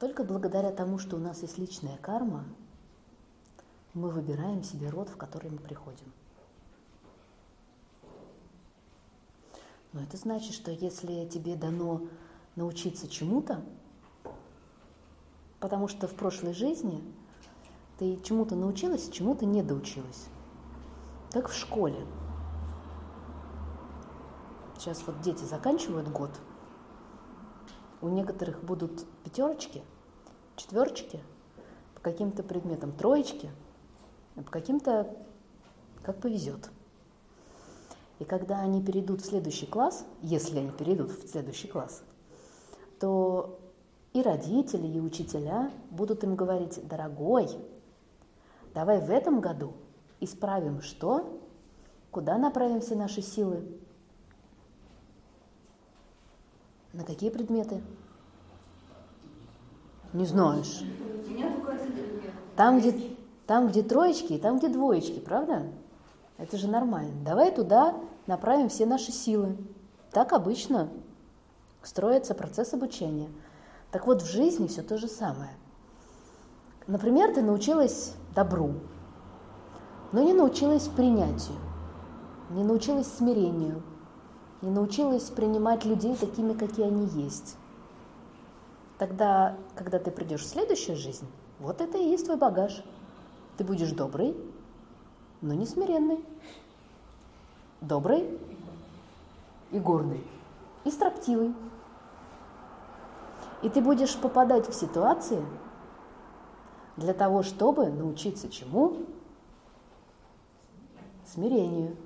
Только благодаря тому, что у нас есть личная карма, мы выбираем себе род, в который мы приходим. Но это значит, что если тебе дано научиться чему-то, потому что в прошлой жизни ты чему-то научилась, чему-то не доучилась. Как в школе. Сейчас вот дети заканчивают год, у некоторых будут пятерочки, четверочки, по каким-то предметам троечки, а по каким-то как повезет. И когда они перейдут в следующий класс, если они перейдут в следующий класс, то и родители, и учителя будут им говорить, дорогой, давай в этом году исправим что, куда направим все наши силы, на какие предметы? Не знаешь. Там, где, там, где троечки, там, где двоечки, правда? Это же нормально. Давай туда направим все наши силы. Так обычно строится процесс обучения. Так вот, в жизни все то же самое. Например, ты научилась добру, но не научилась принятию, не научилась смирению, не научилась принимать людей такими, какие они есть. Тогда, когда ты придешь в следующую жизнь, вот это и есть твой багаж. Ты будешь добрый, но не смиренный. Добрый и гордый, и строптивый. И ты будешь попадать в ситуации для того, чтобы научиться чему? Смирению.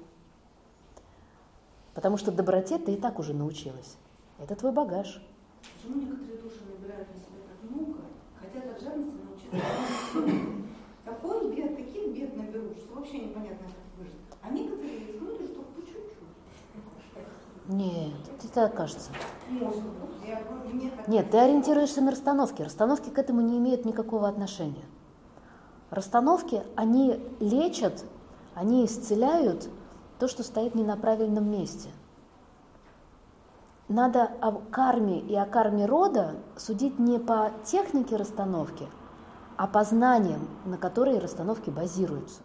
Потому что доброте ты и так уже научилась. Это твой багаж. Почему некоторые души набирают на себя так много, хотят от жадности научиться? Такой бед, таких бед наберут, что вообще непонятно, как выжить. А некоторые смотрят, что по чуть-чуть. Нет, это так кажется. Может, я говорю, мне так Нет, ты ориентируешься на расстановки. Расстановки к этому не имеют никакого отношения. Расстановки, они лечат, они исцеляют то, что стоит не на правильном месте. Надо о карме и о карме рода судить не по технике расстановки, а по знаниям, на которые расстановки базируются.